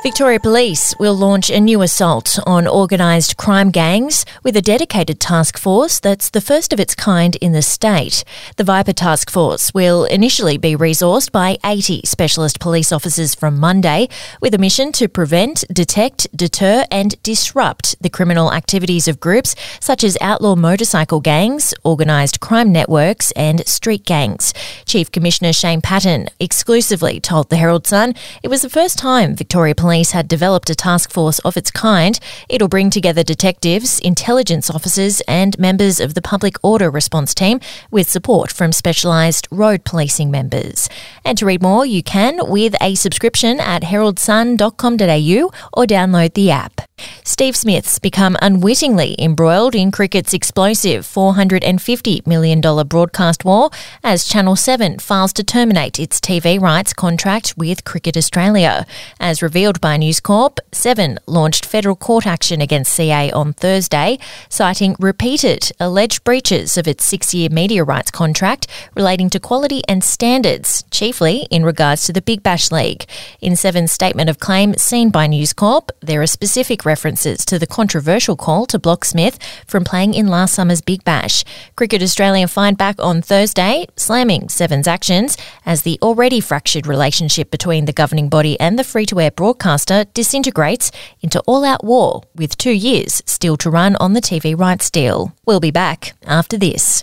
Victoria Police will launch a new assault on organised crime gangs with a dedicated task force that's the first of its kind in the state. The Viper Task Force will initially be resourced by 80 specialist police officers from Monday with a mission to prevent, detect, deter, and disrupt the criminal activities of groups such as outlaw motorcycle gangs, organised crime networks, and street gangs. Chief Commissioner Shane Patton exclusively told the Herald Sun it was the first time Victoria Police Police had developed a task force of its kind. It'll bring together detectives, intelligence officers, and members of the public order response team with support from specialised road policing members. And to read more, you can with a subscription at heraldsun.com.au or download the app. Steve Smith's become unwittingly embroiled in cricket's explosive $450 million broadcast war as Channel 7 files to terminate its TV rights contract with Cricket Australia. As revealed by News Corp, Seven launched federal court action against CA on Thursday, citing repeated alleged breaches of its six year media rights contract relating to quality and standards, chiefly in regards to the Big Bash League. In Seven's statement of claim seen by News Corp, there are specific references to the controversial call to block Smith from playing in last summer's Big Bash. Cricket Australia fined back on Thursday, slamming Seven's actions as the already fractured relationship between the governing body and the free to air broadcaster disintegrates into all out war with two years still to run on the TV rights deal. We'll be back after this.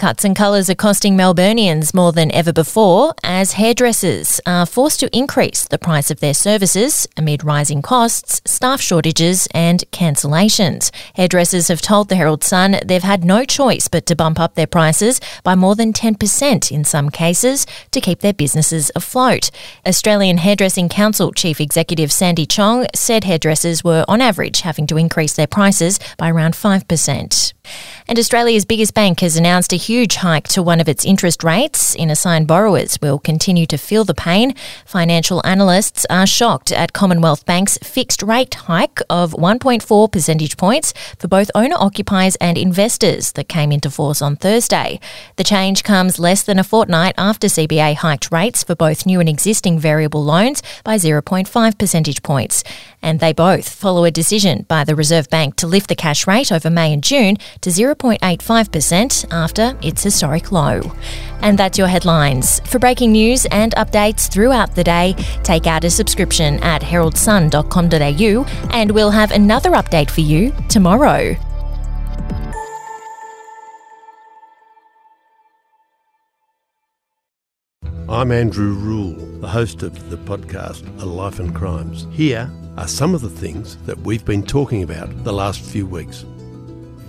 Cuts and colours are costing Melburnians more than ever before as hairdressers are forced to increase the price of their services amid rising costs, staff shortages, and cancellations. Hairdressers have told the Herald Sun they've had no choice but to bump up their prices by more than 10% in some cases to keep their businesses afloat. Australian Hairdressing Council Chief Executive Sandy Chong said hairdressers were on average having to increase their prices by around 5%. And Australia's biggest bank has announced a huge hike to one of its interest rates. In assigned borrowers will continue to feel the pain. Financial analysts are shocked at Commonwealth Bank's fixed rate hike of 1.4 percentage points for both owner occupiers and investors that came into force on Thursday. The change comes less than a fortnight after CBA hiked rates for both new and existing variable loans by 0.5 percentage points. And they both follow a decision by the Reserve Bank to lift the cash rate over May and June to 0.85% after its historic low. And that's your headlines. For breaking news and updates throughout the day, take out a subscription at heraldsun.com.au and we'll have another update for you tomorrow. I'm Andrew Rule, the host of the podcast A Life and Crimes. Here are some of the things that we've been talking about the last few weeks.